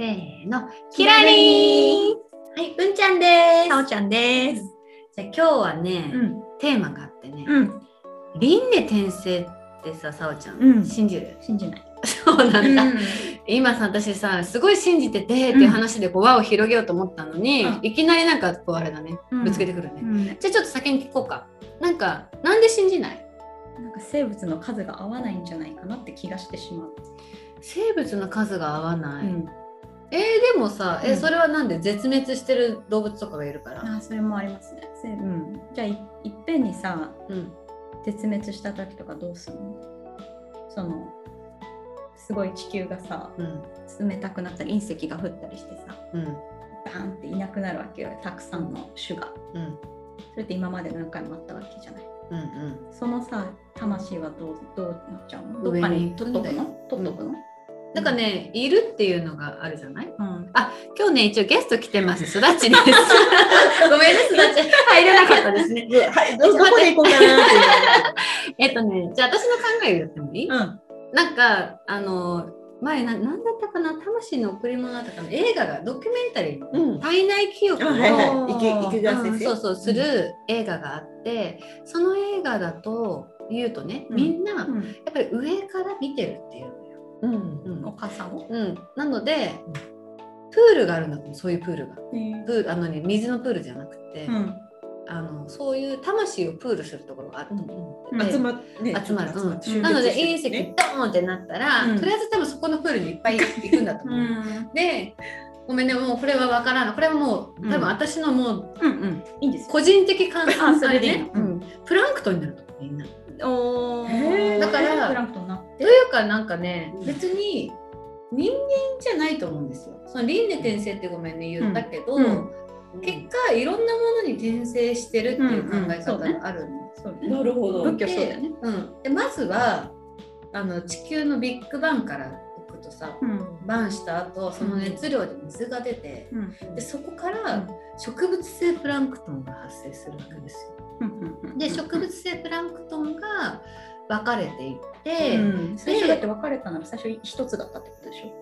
せーのキラリンはい文ちゃんです。さおちゃんです。じゃあ今日はね、ん、テーマがあってね、うん、輪廻転生ってささおちゃん、うん。信じる？信じない。そうなんだ、今さ私さすごい信じててっていう話でこう輪を広げようと思ったのに、うん。いきなりなんかこうあれだねうん。ぶつけてくるね、うん、じゃあちょっと先に聞こうか。なんかなんで信じない？なんか生物の数が合わないんじゃないかなって気がしてしまう。生物の数が合わない、うん、えーでもさ、えうんそれはなんで絶滅してる動物とかがいるから、あ、それもありますね。せうん、じゃあいいっぺんにさうん、絶滅した時とかどうするの？そのすごい地球がさうん冷たくなったり隕石が降ったりしてさうんバーンっていなくなるわけよたくさんの種が。うんそれって今まで何回もあったわけじゃない？うんうんそのさ魂はどうどうなっちゃうの？どっかに取っとくの？取っとくの？なんかねいるっていうのがあるじゃない？うん。あ今日ね一応ゲスト来てます。すだちです。ごめんねすだち。入れなかったですね。はい、どどこで行こうかなって。えっとねじゃあ私の考えを言ってもいい、うん。なんかあの前な何だったかな？魂の贈り物だったかな映画がドキュメンタリー。のうん。体内記憶を、あはいはい。そうそうする映画があってその映画だと言うとねうん。みんなやうん。っぱり上から見てるっていう。うん。うんお母さんを？うん、なのでプールがあるんだと思うそういうプールが。プールあのね水のプールじゃなくて、うん。あのそういう魂をプールするところがあると思う。で集ま。集まる、うんなので隕石ねドーンってなったら、うんとりあえず多分そこのプールにいっぱい行くんだと思う。でごめんねもうこれはわからないこれはもう多分私のもううんうん。いいんですよ。個人的感あ想でね、うんプランクトンになるとみんな。おだからプランクトンというかなんかねうん別に人間じゃないと思うんですよ。その輪廻転生ってごめんね言ったけど、うん結果いろんなものに転生してるっていう考え方があるんですよね。なるほど。仏教そうだよね。うん、でまずはあの地球のビッグバンからいくとさうんバンした後その熱量で水が出て、うんでそこから植物性プランクトンが発生するわけですよ。うんで植物性プランクトンが分かれていって、うん。最初だって別れたなら最初一つだったってことでしょ？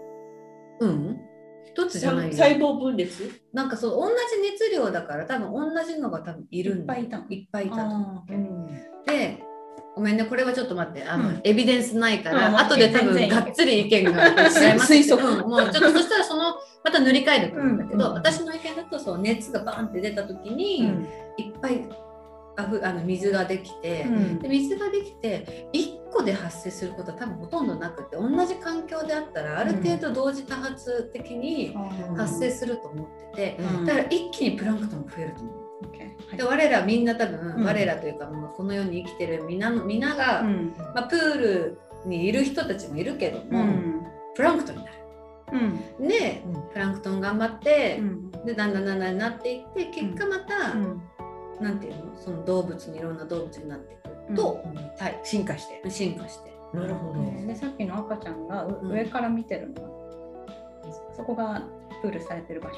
うん。一つじゃないよ。細胞分裂？なんかそう同じ熱量だから多分同じのが多分いるんだいっぱいいたの？いっぱいいたと思うあでごめんねこれはちょっと待ってあの、うん。エビデンスないから、うん後で多分がっつり意見が違います推測うんもうちょっとそしたらそのまた塗り替えると思うんだけど、うん。私の意見だとそう熱がバーンって出た時に、うん。いっぱいあふあの水ができて、うん。で水ができて1個で発生することは多分ほとんどなくて同じ環境であったらある程度同時多発的に発生すると思ってて、うん。だから一気にプランクトンが増えると思う。オッケーで我らみんな多分、うん。我らというかもうこの世に生きてる皆の皆が、うん。まあ、プールにいる人たちもいるけども、うん。プランクトンになる。うん。でプランクトン頑張ってう、ん。でだんだんだんだんなっていって結果また、うんなんていうの？その動物にいろんな動物になっていくと思いたい、進化して。進化して。なるほど。でさっきの赤ちゃんがううん上から見てるのはそこがプールされてる場所。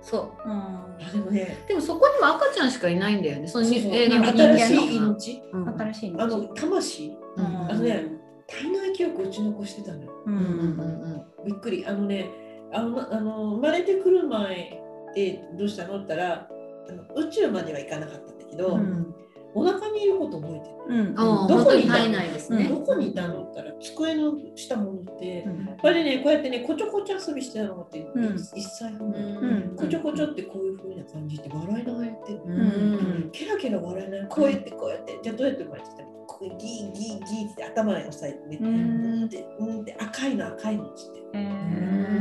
そううんあでもね、でもそこにも赤ちゃんしかいないんだよねそのそうそう映画の新しい命？うん新しいあの魂？うんうんあのね体内記憶を打ち残してたのよ。ううんうんうんんびっくり。あのね、あのあの生まれてくる前でどうしたの？って言ったら、あの宇宙までは行かなかったんだけど、うん。お腹にいること覚えてる。うん。ああどこにいたの？ね、どこにいたの？って言ったら机の下も乗って、うん。やっぱりねこうやってねこちょこちょ遊びしてたのって、うん。一歳半うん。こちょこちょってこういう風な感じで笑いながらやって。る、うん。うん。ケラケラ笑いながらこうやってこうやって。じゃあどうやって生まれてきたの？こうギーギーギーって頭に押さえてね、ううんんってうんって赤いの赤いのっつって、え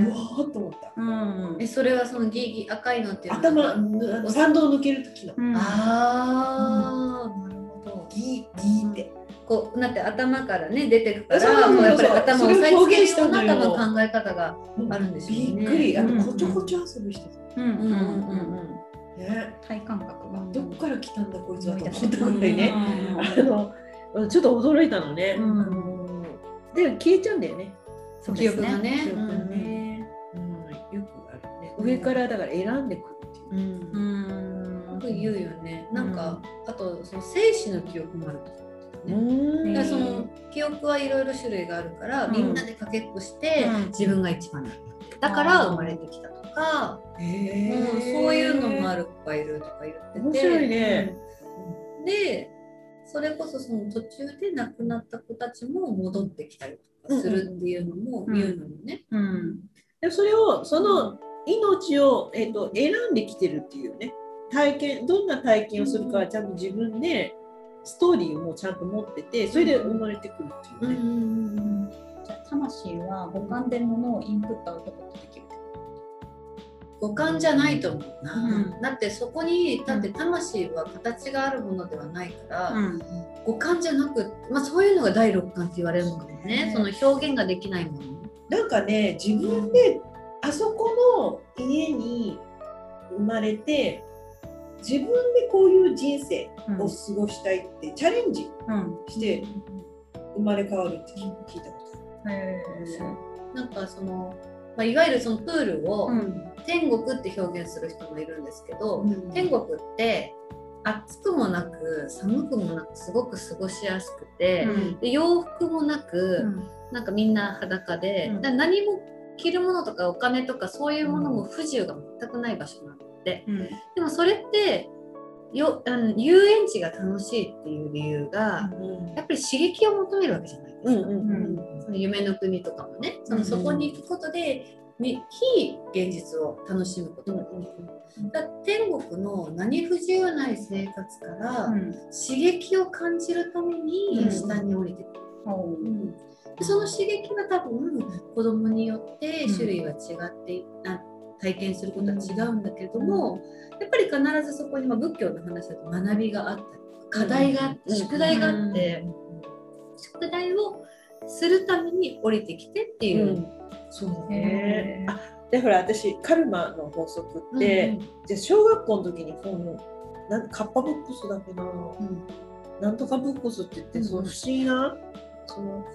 うわーと思った。うん。えそれはそのギーギー赤いのっていうのは？頭ぬあの参道を抜ける時の。うん。ああ、なるほど。ギーギーって。ここうなって頭からね出てくからそうそうそうそう。やっぱり頭を押さえつけるようなそれを表現した多の考え方があるんでしょうね。びっくり。あうん。のこちょこちょ遊ぶ人。うんうんうんうん。ね。体感覚が。どっから来たんだこいつはと思ったたぐらいね。あのうん。ちょっと驚いたのね、うん。で消えちゃうんだよねそう記憶がね。記憶がね、うん。よくあるね上からだから選んでくるっていう、うん。うんよく言うよね。なんか、あとその生死の記憶もあるとかね。うん。だからその記憶はいろいろ種類があるから、うん。みんなでかけっこして、うん。自分が一番だって。だから生まれてきたとか、うんそういうのもある子がいるとか言ってて。面白いね、うん。でそれこそその途中で亡くなった子たちも戻ってきたりとかするっていうのもうん言うのよね。うん。でそれをその命を、えっと選んできてるっていうね。体験どんな体験をするかはちゃんと自分でストーリーをもうちゃんと持っててそれで生まれてくるっていうね、じゃあ魂は五感で物をインプットアウトプットできる五感じゃないと思うな、うん。だってそこにだって魂は形があるものではないから、ん。五感じゃなく、まあ、そういうのが第六感って言われるのかもね。その表現ができないもの。なんかね自分であそこの家に生まれて自分でこういう人生を過ごしたいってチャレンジうん。して生まれ変わるって聞聞いたことへなんかその、まあ、いわゆるそのプールをうん。天国って表現する人もいるんですけど、うん。天国って暑くもなく寒くもなくすごく過ごしやすくて、うん。で洋服もなく、なんかみんな裸で、うん。だ何も着るものとかお金とかそういうものも不自由が全くない場所なのでうん。でもそれってよあの遊園地が楽しいっていう理由が、やっぱり刺激を求めるわけじゃないですか。うんうんうん。その夢の国とかもね。そうんのそこに行くことで、に非現実を楽しむことができる。だ天国の何不自由ない生活から、うん。刺激を感じるためにうん下に降りてくる。おう。うん。でその刺激は多分子供によってうん。種類は違っていあ体験することは違うんだけれども、やっぱり必ずそこに、まあ、仏教の話だと学びがあったり課題があって、うん宿題があって、宿題をするために降りてきてっていう。うん。そうね。ー。あでほら私カルマの法則って、じゃあ小学校の時に本なんカッパブックスだっけな。なんとかブックスって言って、うんその不思議なその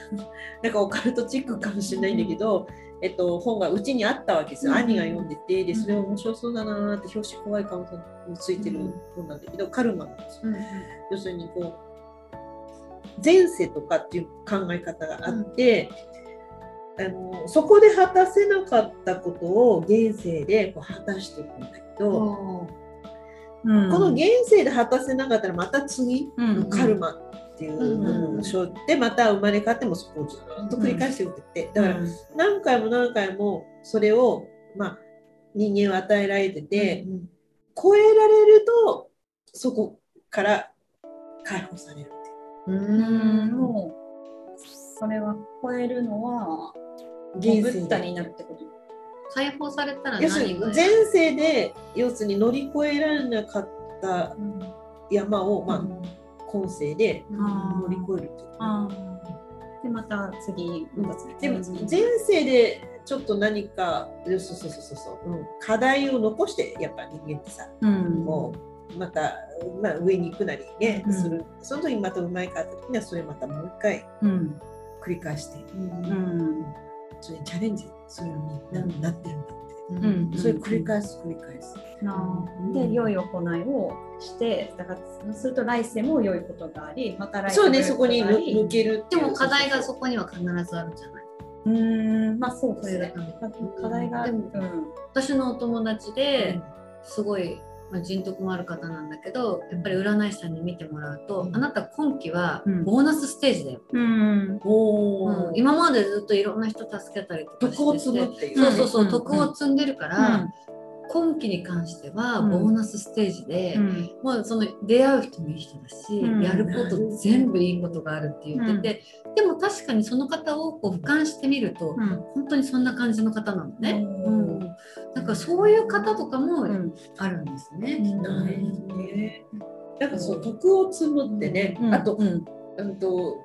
なんかオカルトチックかもしれないんだけど、えっと、本がうちにあったわけですよ、うん。兄が読んでてでそれ面白そうだなーって表紙怖い顔についてる本なんだけど、カルマなんですよ。うん要するにこう前世とかっていう考え方があって、あのそこで果たせなかったことを現世でこう果たしていくんだけど、うん。この現世で果たせなかったらまた次うん。カルマっていううんのをってまた生まれ変わってもそこをずっと繰り返していくってだから何回も何回もそれを、まあ、人間は与えられてて、うん超えられるとそこから解放されるっていう。うんうん。もうそれは超えるのはブ現世で。ッダになるってこと？解放されたら前世で要するに乗り越えられなかった山を、まあ、今世で乗り越えるっていう。あーでまた次また次。でも次前世でちょっと何かそうそうそうそうそう、うん、課題を残してやっぱ人間ってさうん。こうまた、まあ、上に行くなりね、うん。する。その時にまたうまいかった時にはそれまたもう一回うん。繰り返して、うん。それにチャレンジするようにな,、なってるんだうんうんそれ繰り返す繰り返す。なで良い行いをしてだからそうすると来世も良いことがありまた来世そうねそこに抜けるでも課題がそこには必ずあるんじゃない。うーん。まあそうですね。それだけ課題がある。でもうん。私のお友達で、すごい、まあ、人徳もある方なんだけどやっぱり占い師さんに見てもらうと、うん。あなた今期はうん。ボーナスステージだよ、うんうん今までずっといろんな人助けたりとかして徳を積むっていう。そうそうそう、うん徳を積んでるから、今期に関してはうん。ボーナスステージで、うん。もうその出会う人もいい人だし、うん。やること全部いいことがあるって言ってて、でも確かにその方をこう俯瞰してみると、うん。本当にそんな感じの方なのね。ううん。ん、だからそういう方とかもうん。あるんですね。うん。きっとね。ねなんかそう徳を積むってね、うん。あとうん。うんと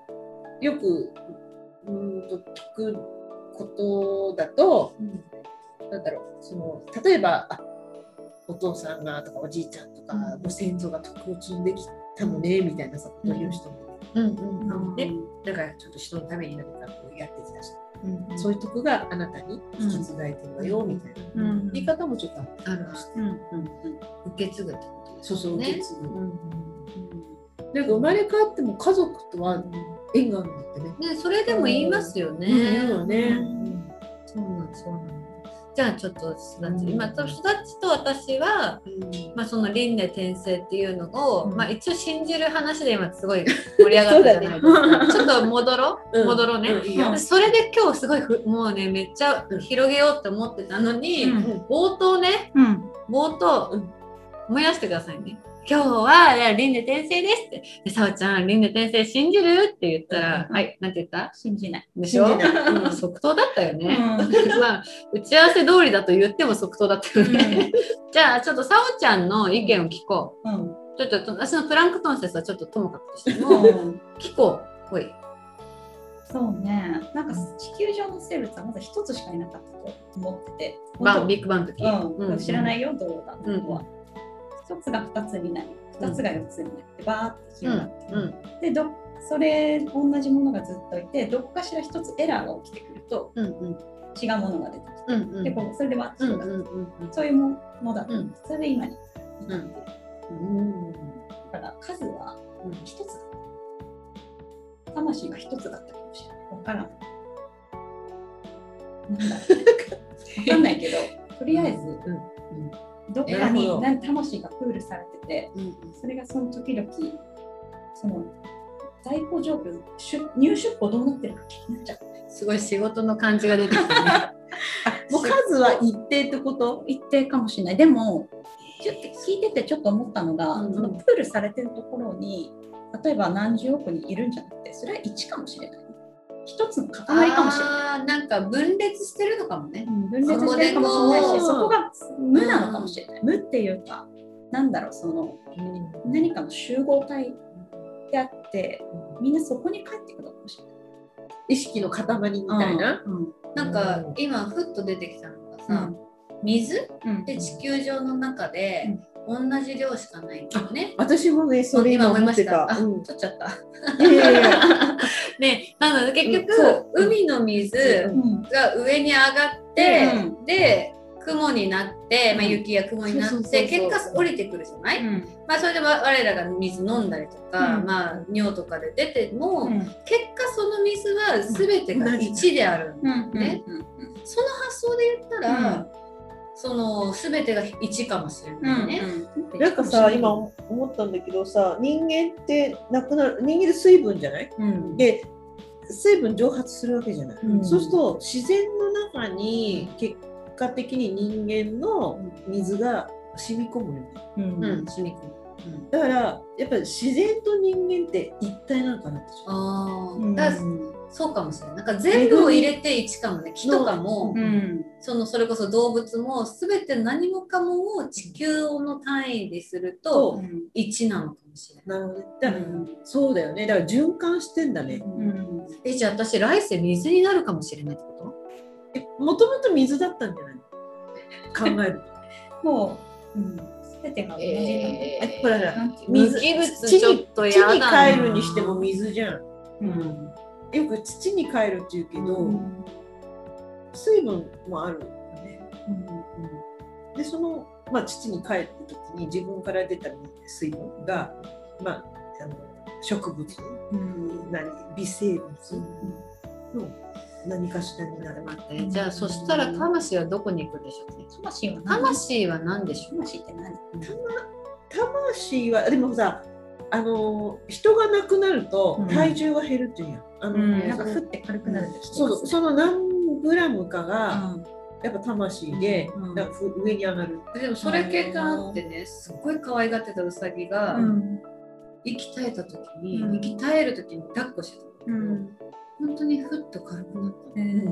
よくうんと聞くことだと、なんだろうその例えばあお父さんがとかおじいちゃんとか、うん。ご先祖が徳を積んできたのねみたいなさことを言う人もいる、うんうんねだからちょっと人のために何かこうやってきたし、うんそういう徳があなたに引き継がれてるわよ、みたいな、うん言い方もちょっとあるうんうん受け継ぐってことですそうそう受け継ぐ、うんなんか生まれ変わっても家族とは縁があるんだってね。ね、それでも言いますよね。うんね。うん。そうなんそうなんじゃあちょっとすだち、うん。今とすだちと私は、まあ、その輪廻転生っていうのを、うん。まあ、一応信じる話で今すごい 盛り上がったじゃないですか。ちょっと戻ろう、うん。戻ろうね。それで今日すごいふもうねめっちゃ広げようって思ってたのに、うん。冒頭ねうん。冒頭、うん。思い出してくださいね。今日は輪廻転生ですって。で、さおちゃん、輪廻転生信じる？って言ったら、うんはい、なんて言った？信じない。でしょ？うん即答だったよね。う まあ、打ち合わせ通りだと言っても即答だったよね。じゃあ、ちょっとさおちゃんの意見を聞こうんう。ちょっと、私のプランクトン説はちょっとともかくとしても、うん聞こう。ほい。そうね。なんか地球上の生物はまだ一つしかいなかったと思ってて。バン、ビッグバンの時。うん、知らないい。よ、どうだうんのは。一つが二つになり、二つが四つになって、バーって広がって、うん。でど、それ、同じものがずっといて、どこかしら一つエラーが起きてくると、うん。うん。違うものが出てきて、うん。うん。でこうそれではうん。広がる、うん。うん。そういうものだった、うんそれで今にうんなってる。うん。だから数はうん一つだった。魂が一つだったかもしれない。わからん。なんだろう。わかんないけど、とりあえず、どっかに何魂がプールされてて、うん。それがその時々、その在庫状況、出入出庫どうなってるか気になっちゃう。すごい仕事の感じが出てきたね。もう数は一定ってこと？一定かもしれない。でも、ちょっと聞いててちょっと思ったのが、うんそのプールされてるところに、例えば何十億人いるんじゃなくて、それは1かもしれない。一つの塊かもしれない。なんか分裂してるのかもね。分裂してるかもしれないし、そこが無なのかもしれない。無っていうか、なんだろう、その何かの集合体であって、みんなそこに帰ってくるのかもしれない。意識の塊みたいな？うんなんか今ふっと出てきたのがさ、水？うんで地球上の中で同じ量しかないんだよね。私もね、それ今思ってた。あ、うん。取っちゃった。ね、なので結局、そう。海の水うん。が上に上がって、うで雲になって、まあ、うん雪や雲になって結果降りてくるじゃない、うん。まあ、それで我我らが水飲んだりとか、うん。まあ、尿とかで出ても、うん。結果その水は全てが1であるんだよね。うんその発想で言ったら、その全てが1かもしれないね。なんかさ、今思ったんだけどさ、人間ってなくなる、人間って水分じゃない？うん。で、水分蒸発するわけじゃない。うん。そうすると、自然の中に結果的に人間の水が染み込むよね。うん。うん、染み込む。だから、やっぱり自然と人間って一体なのかなって。ああ、うんだからそうかもしれない。なんか全部を入れて1かもね。木とかも、うんそのそれこそ動物も全て何もかもを地球の単位ですると1なのかもしれない。なるほどね。だから、そうだよね。だから循環してんだね。うんえ、じゃあ私来世水になるかもしれないってこえもともと水だったんじゃないの？考えると。もう、うん、全てが同じなのええほらほら水ちょっと地やだな。に帰るにしても水じゃん。うん。よく土に帰るって言うけど、うん。水分もあるよね。でその、まあ、土に帰った時に自分から出た水分が、まあ、あの植物うん何微生物の何かしらになる。待ってじゃあそしたら魂はどこに行くでしょうね。魂は何？魂は何でしょう？魂って何？魂はでもさあの人が亡くなるとうん。体重が減るっていうやん。あのうん。なんか降って軽くなるんですそうその何グラムかがうん。やっぱ魂で、うん。上に上がる。でもそれ系があってねすっごい可愛がってたウサギが、うん。息絶えた時に、うん。息絶える時に抱っこしてたうん本当にふっと軽くなったへの、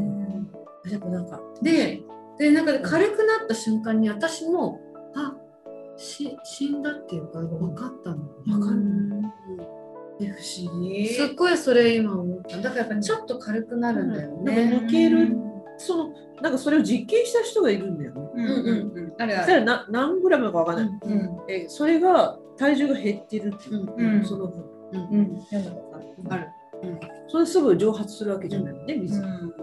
ーでもなんかででなんか軽くなった瞬間に私もあし死んだっていうか分かったの。分かる、え不思議。すっごいそれ今思った。だからやっぱちょっと軽くなるんだよね。抜けるそのなんかそれを実験した人がいるんだよね。うんうんあるそしたらな何グラムかわかんない。うんうん。えそれが体重が減ってるっていう、うん。その分。うん。読ん。ある。ある。それすぐ蒸発するわけじゃないもんね、水。うん。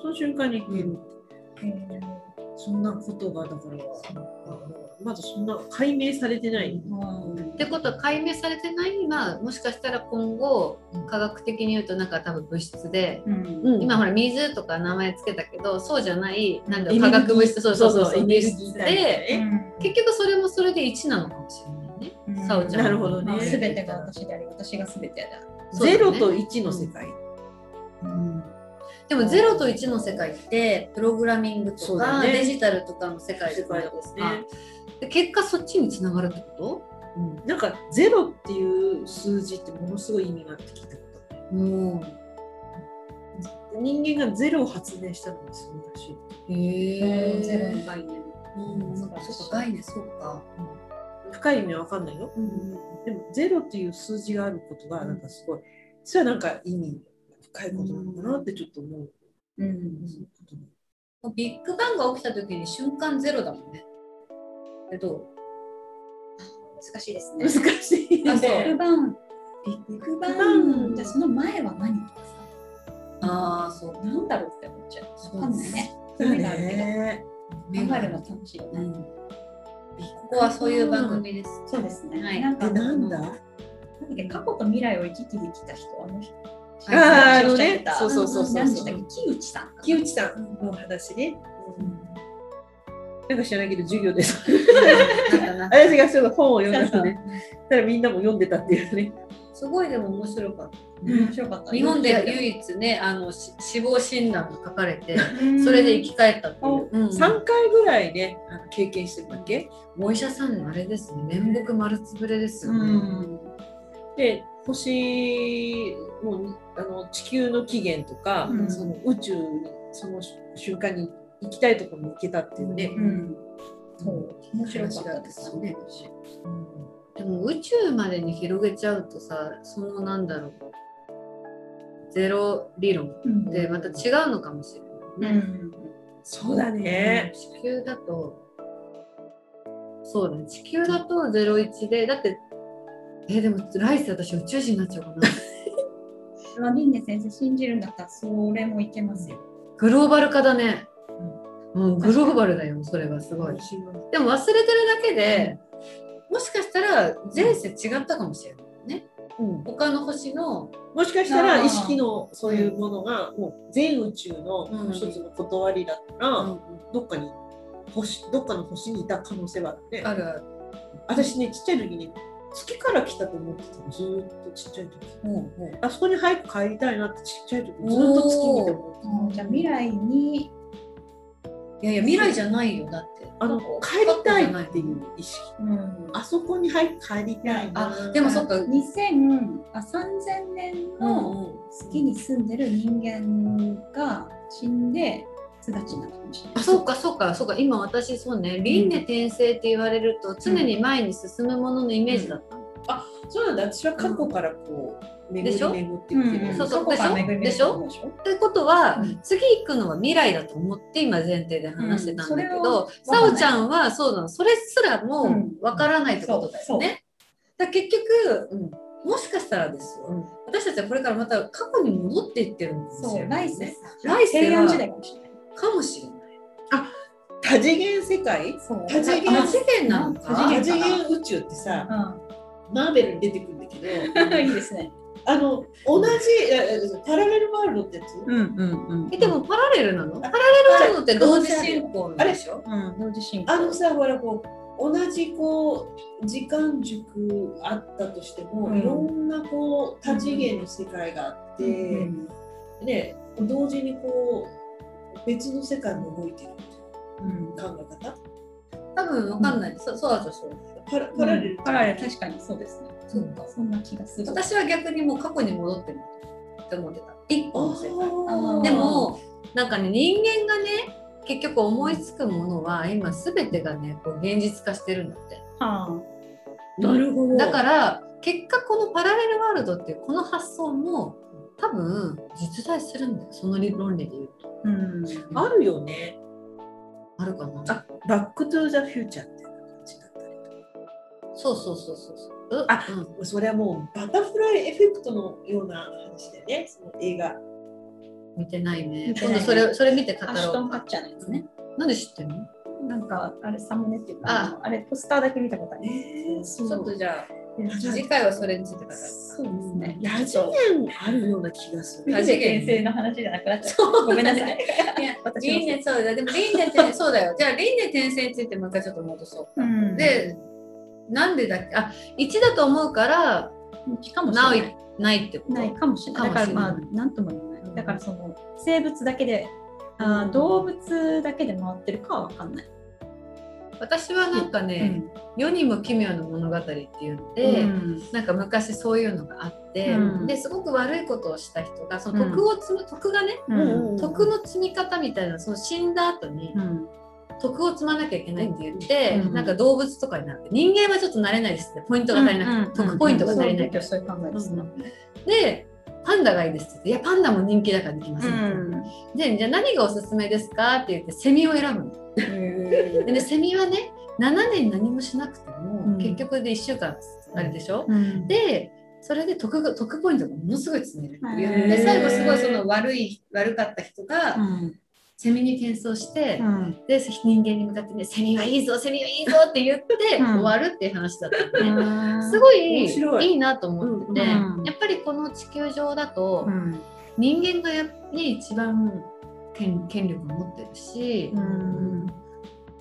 その瞬間に減る。へそんなことがだから、まだそんな解明されてない。ーってことは解明されてない今もしかしたら今後科学的に言うとなんか多分物質でうん。うん今ほら水とか名前つけたけどそうじゃないなんだ化学物質そうそうそうそうそうそう物質でね。結局それもそれで1なのかもしれないね。うん。さおちゃんなるほどね。すべてが私であり私がすべてだそうだね。ゼロと1の世界。でも0と1の世界ってプログラミングとか、デジタルとかの世界じゃないですか。ね。で結果そっちにつながるってこうん。なんかゼロっていう数字ってものすごい意味があって聞いたことある。とも人間がゼロを発明したのにするらしい。うへえゼロの概念。うん、そっか概念そうか。深い意味は分かんないよ。でもゼロっていう数字があることがなんかすごい、それはなんか意味深いことなのかなってちょっと思う。うんビッグバンが起きた時に瞬間ゼロだもんね。えどう？難しいですね。難しいビッグバン。ビッグバン。じゃあその前は何？とかさああそう。なんだろうって思っちゃう。そうわかんないね。だ夢があるけど。ね。考えるの楽しいよね。うん。ここはそういう番組です。そうですね。はい。なんかえ、なんだ？なんだっけ過去と未来を行き来できた人あの人。あーあのね。そうそうそうそう木内さん木内さんの話ね。なんか知らないけど授業でさなんかな私がちょっと本を読んだ人ね。たらみんなも読んでたっていうね。すごいでも面白かった。面白かった日本で唯一ね、あのし死亡診断が書かれて、うんそれで生き返ったっていう。うん3回ぐらいね、経験してるわけ？お医者さんのあれですね、面目丸つぶれですようね。んで、星もうあの地球の起源とか、うんその宇宙にその瞬間に行きたいところに行けたっていうね。うんそう面白かったですね。でも宇宙までに広げちゃうとさ、そのなんだろう、ゼロ理論うんってまた違うのかもしれないね。そうだね。地球だと、そうだね、地球だと01で、だって、え、でも来世私宇宙人になっちゃうかな。ま あ、リンネ先生信じるんだったらそれもいけますよ。グローバル化だね。うん、グローバルだよ、それはすごい。でも忘れてるだけで、もしかしたら前世違ったかもしれないね。うん他の星の、もしかしたら意識のそういうものがもう全宇宙のうん一つの断りだったら、うんどっかに星どっかの星にいた可能性はあるね。あるある。私ねちっちゃい時に月から来たと思ってたのずーっとちっちゃい時。うんあそこに早く帰りたいなってちっちゃい時ずーっと月見て思ってじゃあ未来にいやいや、未来じゃないよ、だって。あの帰りたいっていう意識。うんあそこに早く帰りたいな。あでもそっか2000あ3000年のうん月に住んでる人間が死んで巣立ちになったかもしれない。あそうかそうかそうか今私そうね輪廻転生って言われると常に前に進むもののイメージだったの、そうなんだ。私は過去からこうでしょ？うでしょ？でしょってことは、うん。次行くのは未来だと思って今前提で話してたんだけうん。ど、さおちゃんはそうなのそれすらもうんわからないってことだよね。だ結局、うん。もしかしたらですよ、うん。私たちはこれからまた過去に戻っていってるんですよ、そう来世来世は平安時代かもしれない。かもしれない。多次元世界？多次元？あ次元なのか。多多次次元元宇宙ってさ、うマーベルに出てくるんだけど、ん、いいですね。あの同じえパラレルワールドってやつ、うんうんうん。えでもパラレルなの？パラレルワールドって同時進行なんでしょうん、同時進行。あのさほらこう同じこう時間軸あったとしても、うん。いろんなこう多次元の世界があって、うんね同時にこう別の世界に動いてるうん考え方？多分わかんないです。そそうだとそうですよ。パラパラレル、パラレル確かにそうですね。そうかそんな気がする。私は逆にもう過去に戻ってるって思ってた。一個の世界。ーでもなんかね人間がね結局思いつくものは今すべてがねこう現実化してるんだって。はなるほどだから結果このパラレルワールドっていうこの発想も多分実在するんだよその理論で言うと。うんあるよね。あるかな？あ、バックトゥーザフューチャーみたいな感じだったりそうそうそうそうそう。あうん。それはもうバタフライエフェクトのような話だよね、その映画。見てないね今度それそれ見て語ろうアシュトンカッチャーのやつね。なんで知ってるの？なんかあれサムネっていうかああれポスターだけ見たことありえー、ます。そうちょっとじゃあうん次回はそれについて語る。そうですね。多次元あるような気がする。多次元先生の話じゃなくなっちゃう。ごめんなさい。いや輪廻そうだでも輪廻ってそうだよじゃあ輪廻転生についてもう一回ちょっと戻そううんでなんでだっけ？あ1だと思うからかもしれな。ないいないってこと？ないかもしれない。だからまあなんとも言えない。だからその生物だけで、あ動物だけで回ってるかはわかんない。私はなんかね、世にも奇妙な物語っていうので、うん。なんか昔そういうのがあって、うん。ですごく悪いことをした人がその徳を積む、徳がねうん。徳の積み方みたいなその死んだ後にうん。徳を積まなきゃいけないって言って、うん。なんか動物とかになって人間はちょっと慣れないですってポイントが足りなくて、うん。徳ポイントが足りないから、そういう考えですね。でパンダがいいですって言っていやパンダも人気だからできません。でじゃあ何がおすすめですかって言ってセミを選ぶの。でねセミはね7年何もしなくても、うん。結局で1週間あれでしょ、うん。でそれで得が得ポイントがものすごい積める。っていうで最後すごいその悪い悪かった人がうん。セミに転送して、うん。で人間に向かってね「セミはいいぞセミはいいぞ」って言って、うん。終わるっていう話だったんで、うん。すごい面白い。いいなと思ってて、うん。やっぱりこの地球上だと、うん。人間がやっぱり一番権権力を持ってるし、うん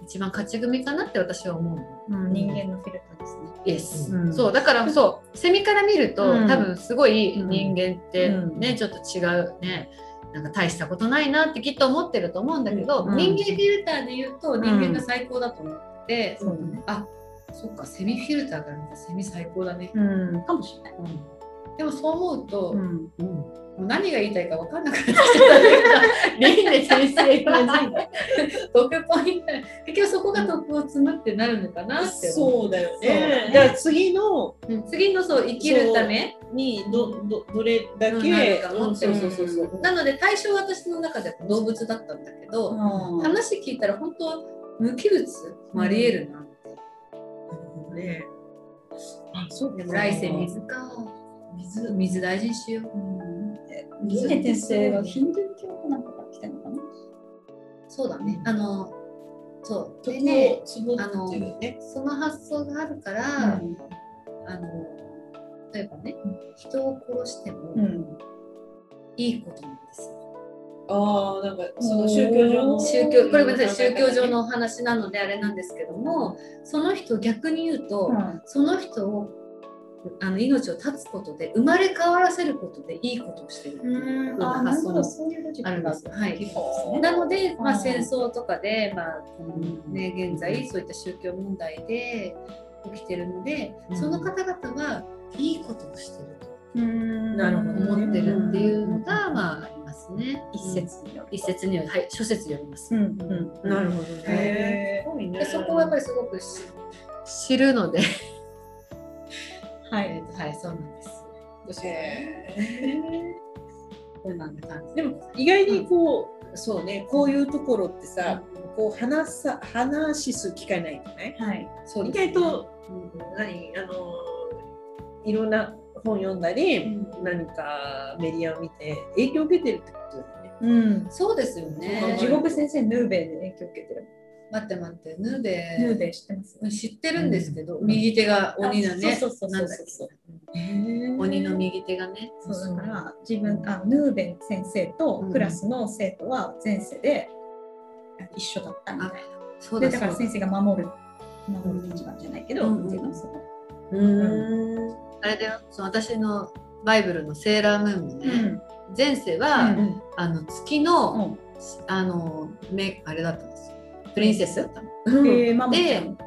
一番勝ち組かなって私は思う。の。うん。人間のフィルターですね。イエス、うん。そう。だからそう。セミから見ると、うん。多分すごい人間ってうん。ね、ちょっと違うね。なんか大したことないなってきっと思ってると思うんだけど、うん。人間フィルターで言うと人間が最高だと思って、そうだね。あそっかセミフィルターから見たらセミ最高だね、うん。かもしれない。でもそう思うと、うん。もう何が言いたいか分かんなくなっちゃった輪廻転生が得ポイント。結局そこが得を積むってなるのかなってそうだよね。ね。だから次の。うん。次のそう生きるためにどどどれだうんけ、うん。そうそうそうそう。なので対象は私の中では動物だったんだけど、話聞いたら本当は無機物もありえるなって、ね。あ、そうでも来世水か水水大事にしよう。輪廻転生はヒンドゥー教かなんかから来たのかな。そうだね。あのそう。でねを絞ってるね。その発想があるから、あの例えばね人を殺してもうん。いいことなんですよ、ああ、なんかその宗教上の宗教これ別に宗教上のお話なのであれなんですけどもその人逆に言うと、うん。その人をあの命を絶つことで生まれ変わらせることでいいことをしてるっていう発想もほどそういうロジックあるんがですよ。はい。ね。なので、まあ、うん戦争とかで、まあね、現在そういった宗教問題で起きてるので、うん。その方々はいいことをしてると。なるほど。ね思ってるっていうのが、まあ、ありますね。一説による一説による、はい、諸説読みます。うん。うん。なるほどね。でそこはやっぱりすごくし知るので、はいえーとはい、そうなんです。へこんなんで感じーでも意外にこう、そうね、こういうところってさ、こう話さ話す機会ないじゃない？はい。意そうね。外と、何？あのいろんな本読んだり、うん。何かメディアを見て影響を受けてるってことだよね。うん。そうですよね。地獄先生ヌーベイで影響を受けてる待って待って、ヌーベ。ヌーベイ知ってます？知ってるんですけど、右手が鬼だね。あそうそうそうそう鬼の右手がね。そうだから自分あヌーベイ先生とクラスの生徒は前世で一緒だったみたいな。そうだでだから先生が守る守る立場じゃないけど、うんっていうのはそううん。あれだよ、その私のバイブルのセーラームーンもね、うん。前世は、うんあの月の、うん。あのめあれだったんですよ。プリンセス？だったの。えー、ママちゃん。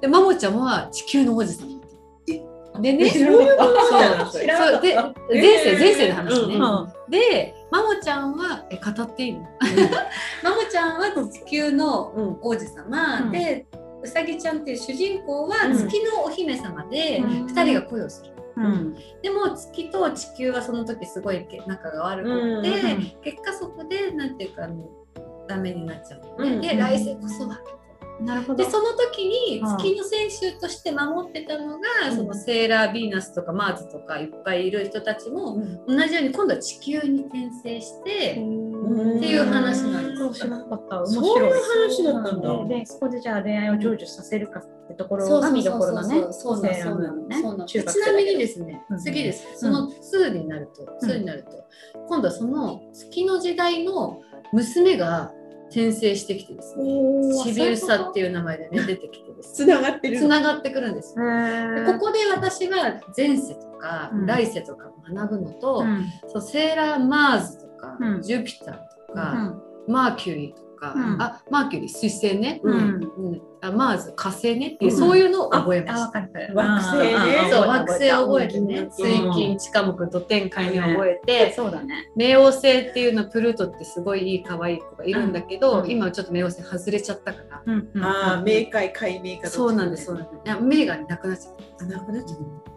で、マモちゃんは地球の王子様。でね、そういうこと？なんだそう。で前世前世の話ね。うんで、マモちゃんはえ語っていいの？マモちゃんは地球のうん。王子様、うん。でうさぎちゃんっていう主人公はうん。月のお姫様で、うん。二人が恋をする。うん。でも月と地球はその時すごい仲が悪くて、うん。結果そこでなんていうかあのダメになっちゃうのね、うん。で来世こそは。なるほど。でその時にうん。月の選手として守ってたのが、うん。そのセーラーヴィーナスとかマーズとかいっぱいいる人たちもうん。同じように今度は地球に転生して、んっていう話なんです。そう知らなかった。面そう白い。いう話だったんだ。で、そこでじゃあ恋愛を成就させるかってところが見どころだね。そうそうそうなの中学ちなみにですね、うん。次です。その2になると、2になると、今度はその月の時代の娘が転生してきてですね、シビウサっていう名前でね、出てきてです。つながってる。つながってくるんです。ここで私は前世とかうん。来世とかを学ぶのと、うん。そうセーラーマーズとか、うん。ジュピターとうか、ん。マーキュリーとか、うん。あマーキュリー水星ね、うん。うん。あマーズ火星ね。っていう、うんそういうのを覚えまあ、したわ。かる。惑星ね。あそうあ惑星を覚えてね。うん。水金地下木土天海に覚えて、そうだね。冥王星っていうのプルートってすごいいい可愛い子がいるんだけど、うん。今はちょっと冥王星外れちゃったから、うん。うん。ああ、明快、解明か。そうなんですそうなんです。いや冥がなくなっちゃった。あなくなっちゃっと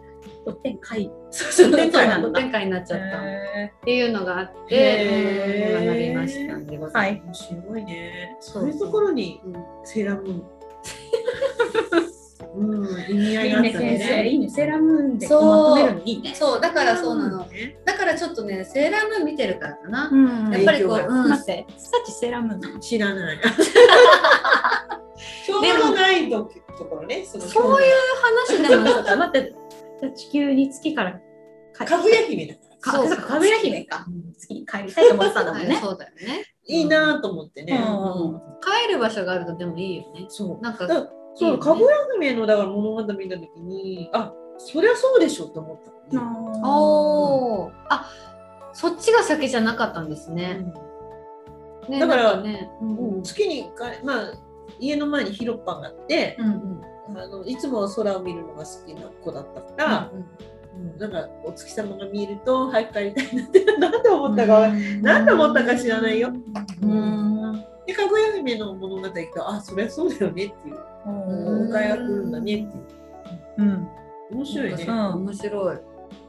って海。そうそう土天海なんだ土天海になっちゃったっへていうのがあって学びましたんでございた。面白いね。そそうういうところにセーラームーン。うん、意味合いいいね、があった先生。ね。いいね。セーラームーンでそうまとめるのいいね。そうだからそうなのね。だからちょっとねセーラームーン見てるからかな、うんやっぱりこう、うん、待って、さっきセーラームーン知らない。ちょうどないとところね。そのそういう話でも待って、地球に月からかかぐや姫だから。かそうそうかかぐや姫か。月に帰りたいと思ってたんだもんね。そうだよねいいなと思ってね。うん帰る場所があるとでもいいよねそう。なんかそう、いいよねかぐや姫のだから物語見たときに、あ、そりゃそうでしょって思ったのね。おおあそっちが先じゃなかったんですね。ねだからね、ううんん月に一回、まあ、家の前に広っぱがあって、うんあのいつも空を見るのが好きな子だったから、うんうんなんかお月様が見えると早く帰りたいなってなんで思ったかは、なんで思ったか知らないよ。うん。でかぐや姫の物語があそりゃそうだよねっていう。おうん。迎えが来るんだねっていう。うん。面白いね。うん。面白い。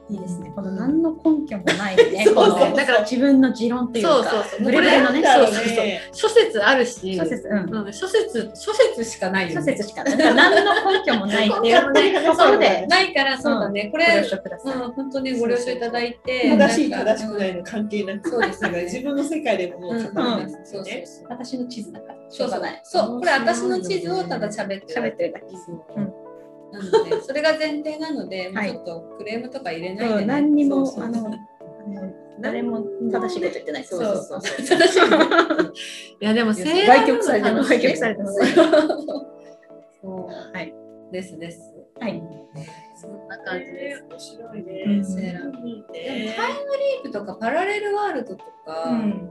いいですね。この何の根拠もないね。このだから自分の持論っていうか、そうそうそう。ブレブレのね、そううそうそう。ね諸説あるし、諸説、うん。うん、諸説諸説しかないよ諸ね。説しかない。何の根拠もないっていう そうないからそうだね。こごれ。うん、本当にご了承いただいて、正しい正しくないの関係なく、そうですだから自分の世界でもううん語るんですよね。私の地図だから、しそうそう。ょうがない。そう、これ私の地図をただ喋ってる喋ってるだけ。うんなので、それが前提なので、もうはいちょっとクレームとか入れないでね。うん、何にも、そうそうあの、あの誰も正しいこと言ってない。そうそうそう。そう正しいね いやでもセーラームーン売却されてます楽しい売却されてますそうはいですです。はい。そんな感じです。面白いね。うんセでもねタイムリープとかパラレルワールドとか、うん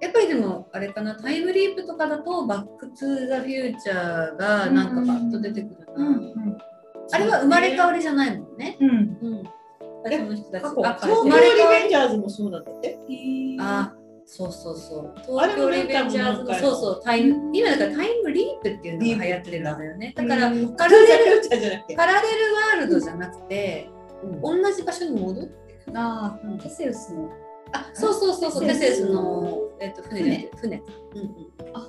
やっぱりでもあれかなタイムリープとかだとバックトゥーザフューチャーがなんかパッと出てくるな。うんあれは生まれ変わりじゃないもんね。うんうん。最初の人たち過去変わりあ東京リベンジャーズもそうなんだって。あそうそうそう。東京リベンジャーズのそうそうタイム今だからタイムリープっていうのが流行ってるんだよね。だからうんパラレル。パラレルワールドじゃなくてうん同じ場所に戻ってくる。ああ、テセウスの。あそうそうそうそうテセウスのえっと船。で船。か。うんうん。あ、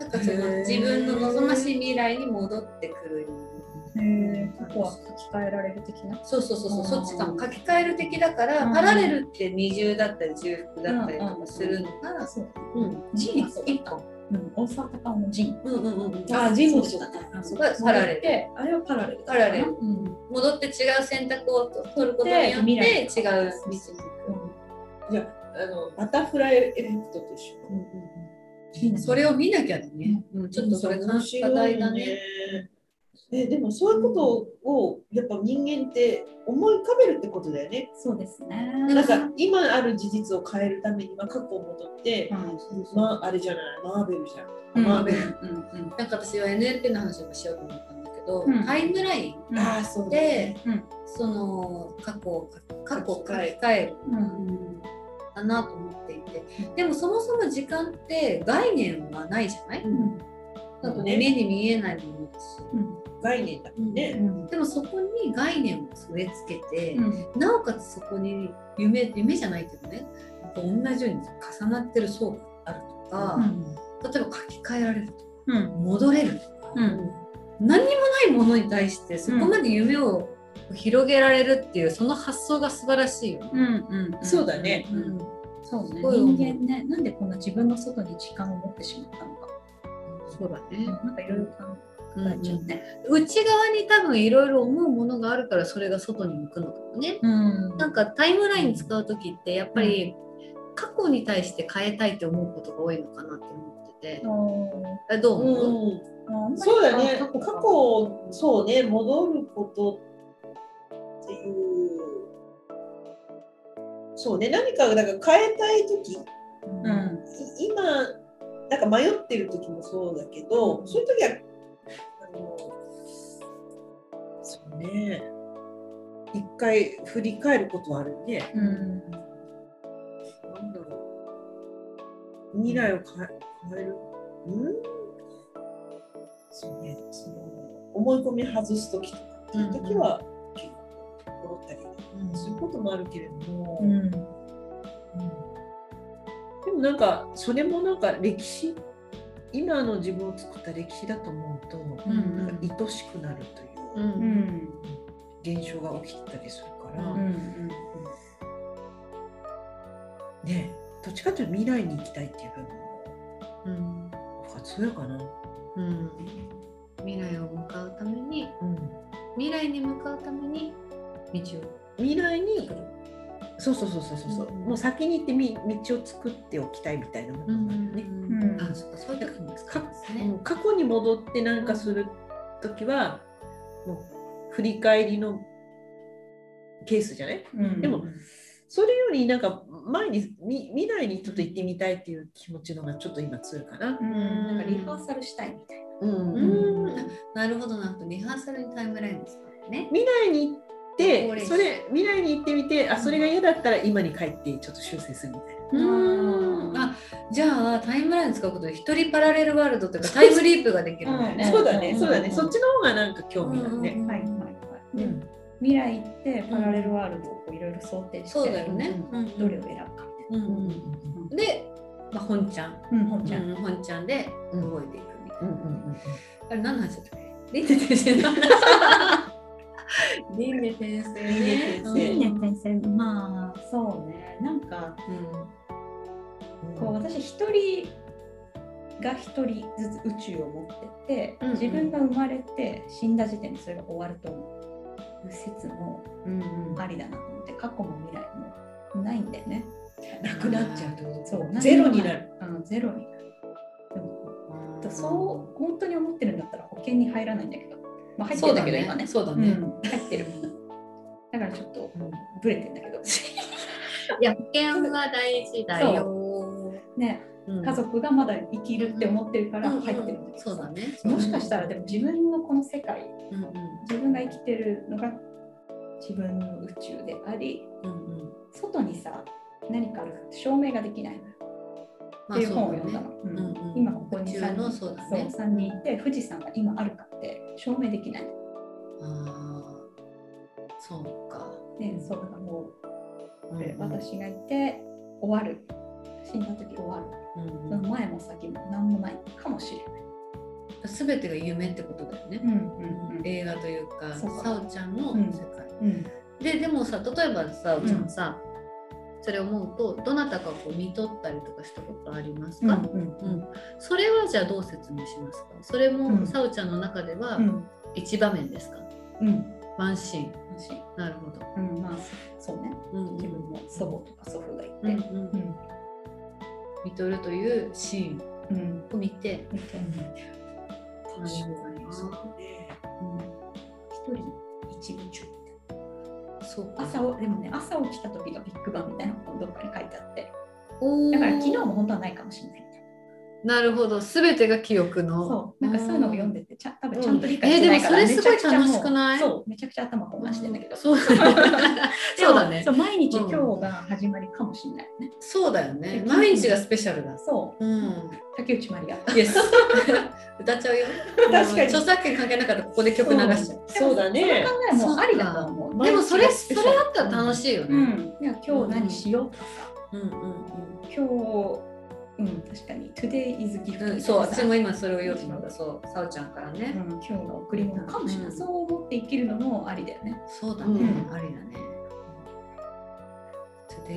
なんかその自分の望ましい未来に戻ってくる。過去は書き換えられる的な。そうそうそうそう、そっちか。も書き換える的だから、うん。パラレルって二重だったり重複だったりとかするのが、そう。うん、ジン一本。うん、大阪タカオのジン。うんうんうんうん、あ、ジムそうだね。そう。がパラレル。で、あれはパラレル。パラレル。うん。戻って違う選択を取ることによってで違う道にじゃあ、あのバタフライエフェクトと一緒。行く。それを見なきゃだね。うん、ちょっとそれ面白課い題だね。えでもそういうことをやっぱ人間って思い浮かべるってことだよね。そうですね。なんか今ある事実を変えるためには過去を戻って、まああれじゃないマーベルじゃん。うんマーベル。うんなんか私は NLP の話をしようと思ったんだけど、うんタイムラインうん。ああそうね。その過去を過去を書き換えるうん。だなと思っていて。でもそもそも時間って概念はないじゃない、うん。なんかね目に見えないものだし、うん。概念だもんね。でもそこに概念を添え付けて、うん。なおかつそこに夢夢じゃないけどね同じように重なってる層があるとか、例えば書き換えられるとかうん。戻れるとか、うん。何にもないものに対してそこまで夢を広げられるっていうその発想が素晴らしいよね。うんうんそうだね。うん。そうね。人間ねなんでこんな自分の外に時間を持ってしまったのか。そうだね。なんかいろいろ考えちゃうね。内側に多分いろいろ思うものがあるからそれが外に向くのかもね。うん。なんかタイムライン使う時ってやっぱり過去に対して変えたいって思うことが多いのかなって思ってて。えどう思う、うん。そうだね。過去そうね。戻ることっていうそうね何かだから変えたい時。うん。い今なんか迷ってる時もそうだけど、そういう時はあのそうね。一回振り返ることはあるね。うん。なんだろう。未来を変える？うん？そうねその思い込み外す時とかっていう時はういうこともあるけれども、うん。でもなんかそれもなんか歴史今の自分を作った歴史だと思うと、んなんか愛しくなるといううん。うん現象が起きてたりするから、うんねどっちかというと未来に行きたいっていう部分もうん僕は強いかな。うん。未来を向かうためにうん。未来に向かうために道を未来に。そうそうそうそうそう、うん。もう先に行ってみ道を作っておきたいみたいなものがあるね、んあそうかそういう時に使か過去に戻って何かする時は、もう振り返りのケースじゃない？うん。でもそれよりなんか前にみ未来にちょっと行ってみたいっていう気持ちの方がちょっと今強いかな。う。ん。なんかリハーサルしたいみたいうん。うん。なるほどな。とリハーサルにタイムラインを使うね。未来に行ってそれ未来に行ってみてあそれが嫌だったら今に帰ってちょっと修正するみたいな。うん。あじゃあタイムライン使うことで一人パラレルワールドという。かタイムリープができるんだよね。そうだね、うん。そうだね、うんそっちの方がなんか興味あるね。うんはいはいはい。でうん。未来行ってパラレルワールドをこういろいろ想定してそうだよね。どれを選ぶかみたいうんうんうん。で、まあ、本ちゃん、なうん本ちゃん。うん本ちゃんで動いていくみたいな。うんうんうんあれ何の話だったっけ？輪廻転生の話。輪廻転生ね。輪廻転生いいね先生まあそうねなんかうんこう私一人が一人ずつ宇宙を持ってて、うんうん自分が生まれて死んだ時点でそれが終わると思う説もありだなと思って過去も未来もないんだよね。なくなっちゃうってこと？そうゼロになる。うんゼロになる。でもそう本当に思ってるんだったら保険に入らないんだけど、まあ、入ってるんだけど今ね。そうだね。うん。入ってる。だからちょっとブレてんだけど。いや保険は大事だよ。ね、うん。家族がまだ生きるって思ってるからうん入ってるんだけどさ。そうだね。もしかしたらでも自分のこの世界うんうん。自分が生きてるのが自分の宇宙でありうんうん。外にさ何かあるかって証明ができないのよ。まあっていう本を読んだそうだねの、うん。うんうん。今ここに宇宙3の人そうだね。そう3人いて富士山が今あるかって証明できない。ああそうか。でそうだからもうこれうん。私がいて終わる。死んだ時終わる。うんその前も先も何もないかもしれない、すべてが夢ってことだよね。ん映画というか、さおちゃんのうん。世界。うん。ででもさ例えばさおちゃんさ、それ思うとどなたかこう見とったりとかしたことありますか、うんうんそれはじゃあどう説明しますか？それも、うん。さおちゃんの中ではうん。一場面ですか？うん。ワンシーン私なるほど、うん。まあそうね。うん。自分の祖母とか祖父がいて、うんうんうん。見とるというシーンうん。を見て、見てなるほどなそうね。一人一宇宙みたいなそうか。朝をでもね朝起きた時がビッグバンみたいなのがどっかに書いてあって。だから昨日も本当はないかもしれないなるほど。全てが記憶の。そう。なんかそういうのを読んでてちゃ多分うん。ちゃんと理解してないから、えーでもそれすごい楽しくない？そうめちゃくちゃ頭混乱してんだけど、そう。だね。そう毎日うん。今日が始まりかもしれないよね、そうだよね。うん毎日がスペシャルだ。そう。うん。竹内まりや。イエス歌っちゃうよ。確かに。著作権関係なかったらここで曲流しちゃう。そう。だね。考えもありだと思うでもそれそれあったら楽しいよね。うん、いや今日何しようとかさ、うんうん。今日うん確かに。Today is うんそう私も今それを言おうと思ったそうさおちゃんからうんね今日の贈り物かもしれない、うん。そう思って生きるのもありだよね。そうだねうん。ありだね。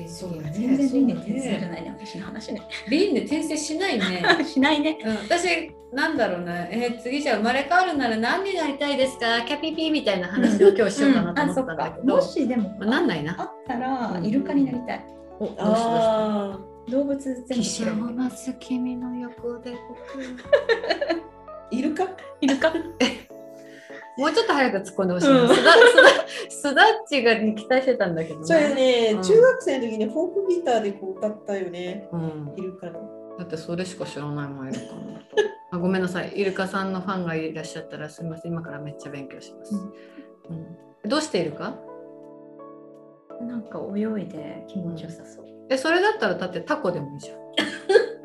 そうだね。全然輪廻転生じゃないね私の話ね。リンで転生しないね。しないね。うん、私なんだろうな、えー次じゃあ生まれ変わるなら何になりたいですか？キャピピみたいな話を今日しようかなと思ったんだけど、もしでもまあなんないな。あったらイルカになりたい。おどうしあ動物全部た嫌いだけどます君の横でーいるか イルカ？もうちょっと早く突っ込んでほしいうん。な、すだすだっちがに期待してたんだけどね。それね、うん。中学生の時にフォークギターでこう歌ったよね。うん、いるかのだってそれしか知らないもんイルカ。の あごめんなさい。イルカさんのファンがいらっしゃったらすみません。今からめっちゃ勉強します、うん。どうしているかなんか泳いで気持ちよさそうえそれだったらだってタコでもいいじゃん。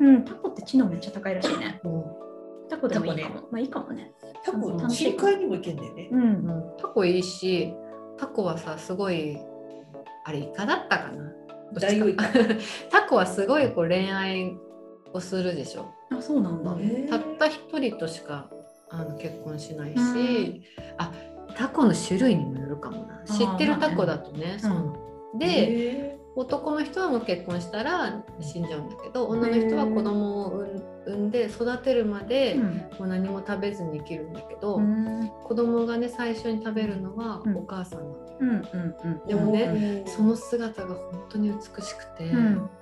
うん。タコって知能めっちゃ高いらしいね。うん。タコでもいいかタも、まあいいかもね。多分楽しい深海にも行けんだよね。うんうん、タコいいしタコはさすごいあれイカだったかな。ダイオウイカタコはすごいこう恋愛をするでしょ。あそうなんだ、たった一人としかあの結婚しないし、あタコの種類にもよるかもな。知ってるタコだとね、まあねそうで、へ男の人はもう結婚したら死んじゃうんだけど女の人は子供を産んで育てるまで、うん。もう何も食べずに生きるんだけど、うん。子供がね最初に食べるのはうん。お母さんなの、うんうんうん。でもねねその姿が本当に美しくて、う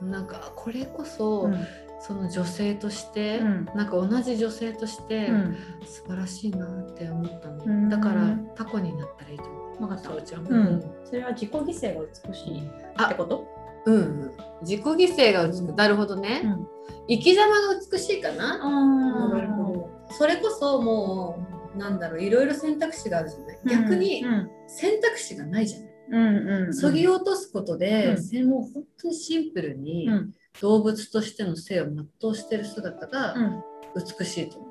ん。なんかこれこそ、うん。その女性として、うん。なんか同じ女性として、うん。素晴らしいなって思ったの、うん。だからタコになったらいいと思う。わかった。そうんう。ん、それは自己犠牲が美しいってこと？うんうん、自己犠牲が美しく、なるほどね、うん。生き様が美しいかな、あなるほそれこそもうなんだろう。いろいろ選択肢があるじゃない、逆にうん。選択肢がないじゃない？うんうんそぎ落とすことで、うん。せもう本当にシンプルにうん。動物としての性を全うしてる姿がうん。美しいと思う、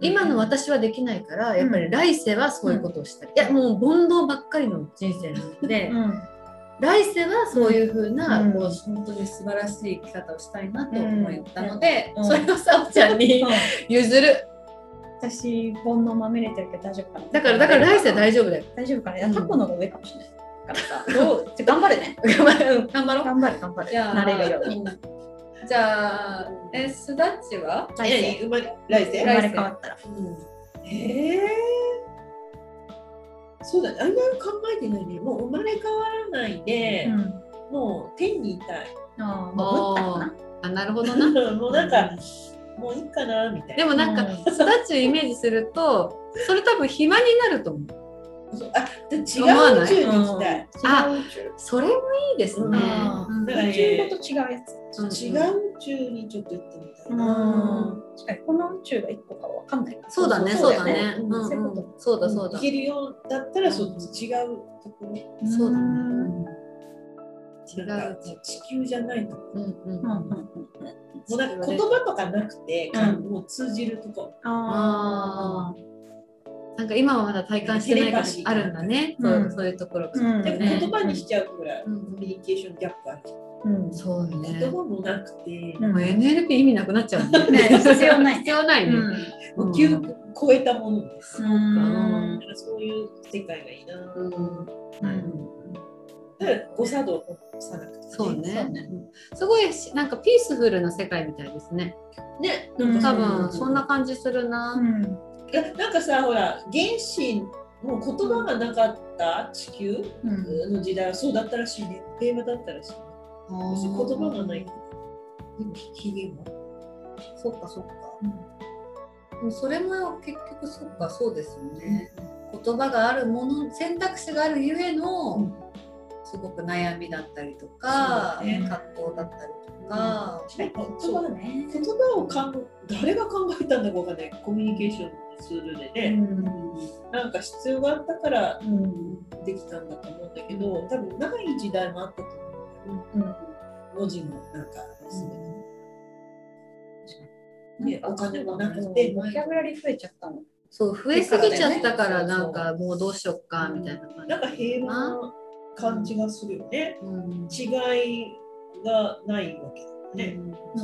今の私はできないからやっぱり来世はそういうことをしたり、いやもう煩悩ばっかりの人生なので、うん。来世はそういうふうな、うん。こう本当に素晴らしい生き方をしたいなと思ったので、うん。それをさおちゃんに譲る。私煩悩まみれてるけど大丈夫かな。だからだから来世大丈夫だよ。大丈夫かな、いやうん。タコの方が上かもしれないからさ。どう？頑張れね。頑張ろう。頑張れ頑張れ。なれるようにじゃあえすだっちは、来世。え生まれ来世。生まれ変わったら。へえそうだね。あんまり考えてないね。もう生まれ変わらないで、ん。もう天にいたい。あああなるほどな。もうなんか、もういいかなみたいな。でもなんかうすだっちをイメージするとそれ多分暇になると思うあで違う宇宙に行きたい、あそれもいいですね、だから宇宙ごと違うやつ。うん。違う宇宙にちょっと行ってみたい確かにこの宇宙が一個かわかんない。そうだねそうだね。そうだそうだ行けるようだったらそっち違うところ。とそうだね。ん。違う。地球じゃないとこうんうん。うんうんうんもうなんか言葉とかなくて、うん。もう通じるとこ。あなんか今はまだ体感してないからテレパシーあるんだね、うんそうそういうところが、うん。でもね言葉にしちゃうぐらい、うん。コミュニケーションギャップあるうん。そうね。言葉もなくて、うん。もう NLP 意味なくなっちゃうね ね。必要ない必要ないね、もう究極超えたものです、うん。そういう世界がいいな、うん。うん。だ誤作動を起こさなくて、そうね。すごいしなんかピースフルな世界みたいですね。ねうん多なんか分そんな感じするな、なんかさほら原子もう言葉がなかった地球うん。の時代はそうだったらしいね。平和だったらしいね。言葉がないでもひげも。そっかそっか、でもそれも結局そっかそうですよね、言葉があるもの選択肢があるゆえの、すごく悩みだったりとか、ね。葛藤だったりとか、なん。か言葉ね。言葉をかん誰が考えたんだかわかんない。コミュニケーション。のツールでね、なんか必要があったからできたんだと思うんだけど多分ない時代もあったと思うんだよね。文字もなんかすべて、ね、お金もなくて。ボキャブラリー増えちゃったの。そう増えすぎちゃったからなんかもうどうしよっかみたいな感じ。なんか平和な感じがするよね、うん。違いがないわけだよね、そ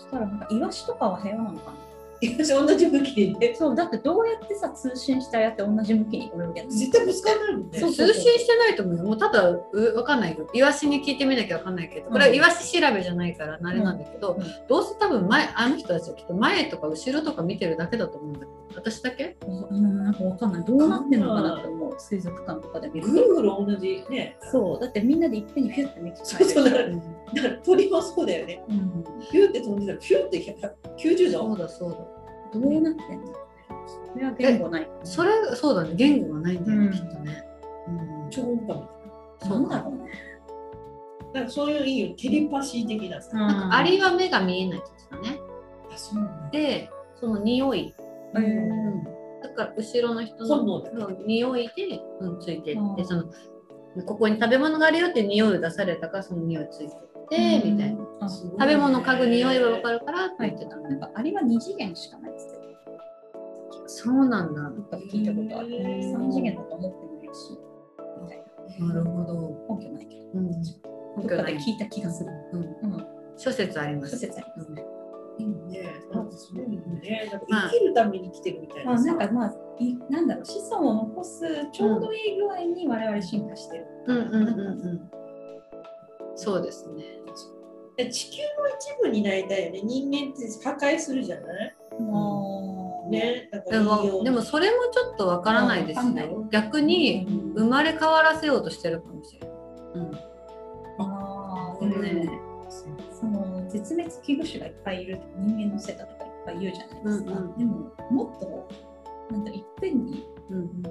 したらなんかイワシとかは平和なのかな。同じ向きにねそうだってどうやってさ通信してああやって同じ向きに泳いでるの？絶対ぶつかんないもんねそう通信してないと思うよ。もうただうわかんないよ。イワシに聞いてみなきゃわかんないけど、これはイワシ調べじゃないからあれなんだけど、うんどうせ多分前あの人たちはきっと前とか後ろとか見てるだけだと思うんだけど、私だけ？うん、なんかわかんない。どうなってんのかなって思う。水族館とかで見るぐるぐる同じねそう、だってみんなでいっぺんにフュッて見てそうそうだかうんら鳥もそうだよねうん。ピューって飛んでたらピューって90度？そうだそうだ。どうなってんのそれは言語ない。それそうだね。言語がないんだよね、うんきっとね。うん超音波みたいなんだろうね。ななんかそういういいよテレパシー的なさ、なんかアリは目が見えないって言ってたね。あそうなんだで、その匂い。ううんん。だから後ろの人本の匂いで、うん、ついてって、うんそのここに食べ物があるよって匂いを出されたからその匂いついてって、みたいな。食べ物嗅ぐ匂いは分かるからって言ってた。なんかアリは二次元しかないっつってそうなんだ。なんか聞いたことある。へー三次元だと思ってないし、みたいな。なるほど。根拠ないけど。うん。どっかで聞いた気がする。うん。うん。諸説あります。諸説ありますうんいいねなんかすごいねなんかまあ生きるために来てるみたいまあ、なんかまあいなんだろう子孫を残すちょうどいい具合に我々進化してる。うんうんうんうん。そうですね。で地球の一部になりたいよね。人間って破壊するじゃない？もうねだからでもでもそれもちょっとわからないですわかん。ないよ。逆に生まれ変わらせようとしてるかもしれない。うん。ああ、ね、その絶滅危惧種がいっぱいいる人間のせいだとかいっぱい言うじゃないですか。うんうん。でももっとなんだいっぺんにうん。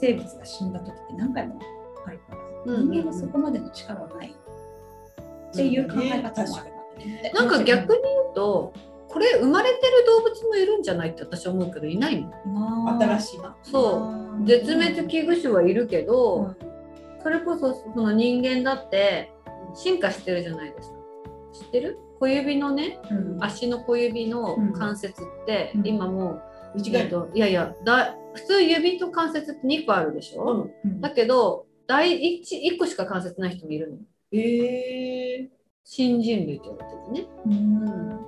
生物が死んだ時って何回もあるから、うん人間のそこまでの力はないっていう考え方もあるなんか逆に言うと、これ生まれてる動物もいるんじゃないって私は思うけどいないの。新しいなそう。絶滅危惧種はいるけど、それこそその人間だって進化してるじゃないですか。知ってる？小指のねうん。足の小指の関節って、うん。今もう、短い。えっといやいやだ普通指と関節って2個あるでしょ、うん。だけど第 1, 1個しか関節ない人もいるの。えー、新人類って言われててね。うん。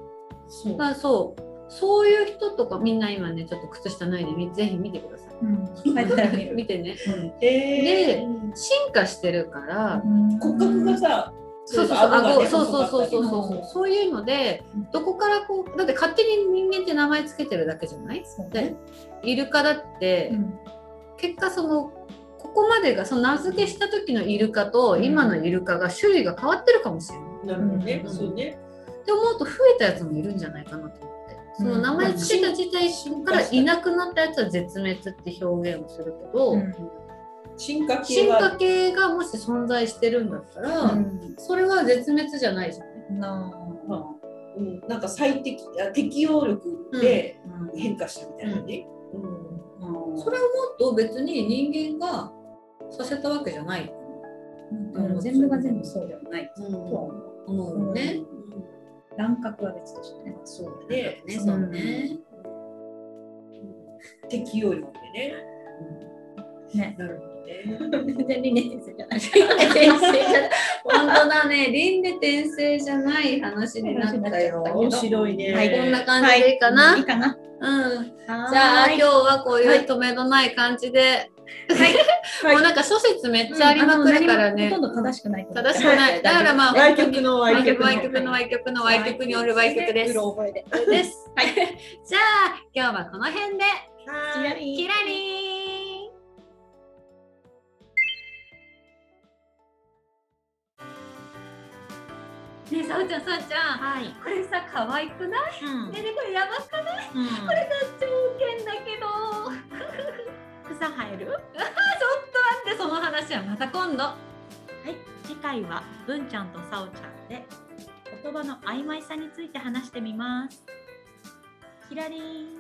そう。そう。そういう人とかみんな今ねちょっと靴下ないでみぜひ見てくださうん。書い。てある見てね。えー、進化してるから、骨格がさそうそうそう、顎そうそうそうそうそう。そういうのでどこからこうだって勝手に人間って名前つけてるだけじゃない？ね。イルカだって、うん。結果そのここまでがその名付けした時のイルカと今のイルカが種類が変わってるかもしれない。なるほどね、うん。そうね。って思うと増えたやつもいるんじゃないかなと思って。その名前つけた自体からいなくなったやつは絶滅って表現をするけど、うん。進化系進は化系がもし存在してるんだったら、それは絶滅じゃないじゃない。なうん、なんか最適あ適応力で変化したみたいなね、うんそれをもっと別に人間がさせたわけじゃない。うん全部が全部そうではないうんとは思う。思うね。乱獲は別としてね。そうだねね、そうね。適応力でね、ね。なるほどね全然理念先生じゃない。転生じゃない。本当だね、輪廻転生じゃない話になったよ。面白いね、はい、こんな感じでいいかな？い。いかな？うん。じじゃあ今日はこういう止めのない感じで、はい。もうなんか諸説めっちゃありまくるからね。ほとん。ど正しくない。正しくない。だからまあ、歪曲の歪曲歪曲の歪曲の歪曲の歪曲による歪曲です。で。です。じゃあ今日はこの辺で、はいキラリーねえ、さおちゃん、さおちゃん、はい。これさ、可愛くない？うんねえねえこれやばくない？うんこれが条件だけど。草生える？ちょっと待って、その話はまた今度はい、次回は文ちゃんとさおちゃんで言葉の曖昧さについて話してみます。キラリン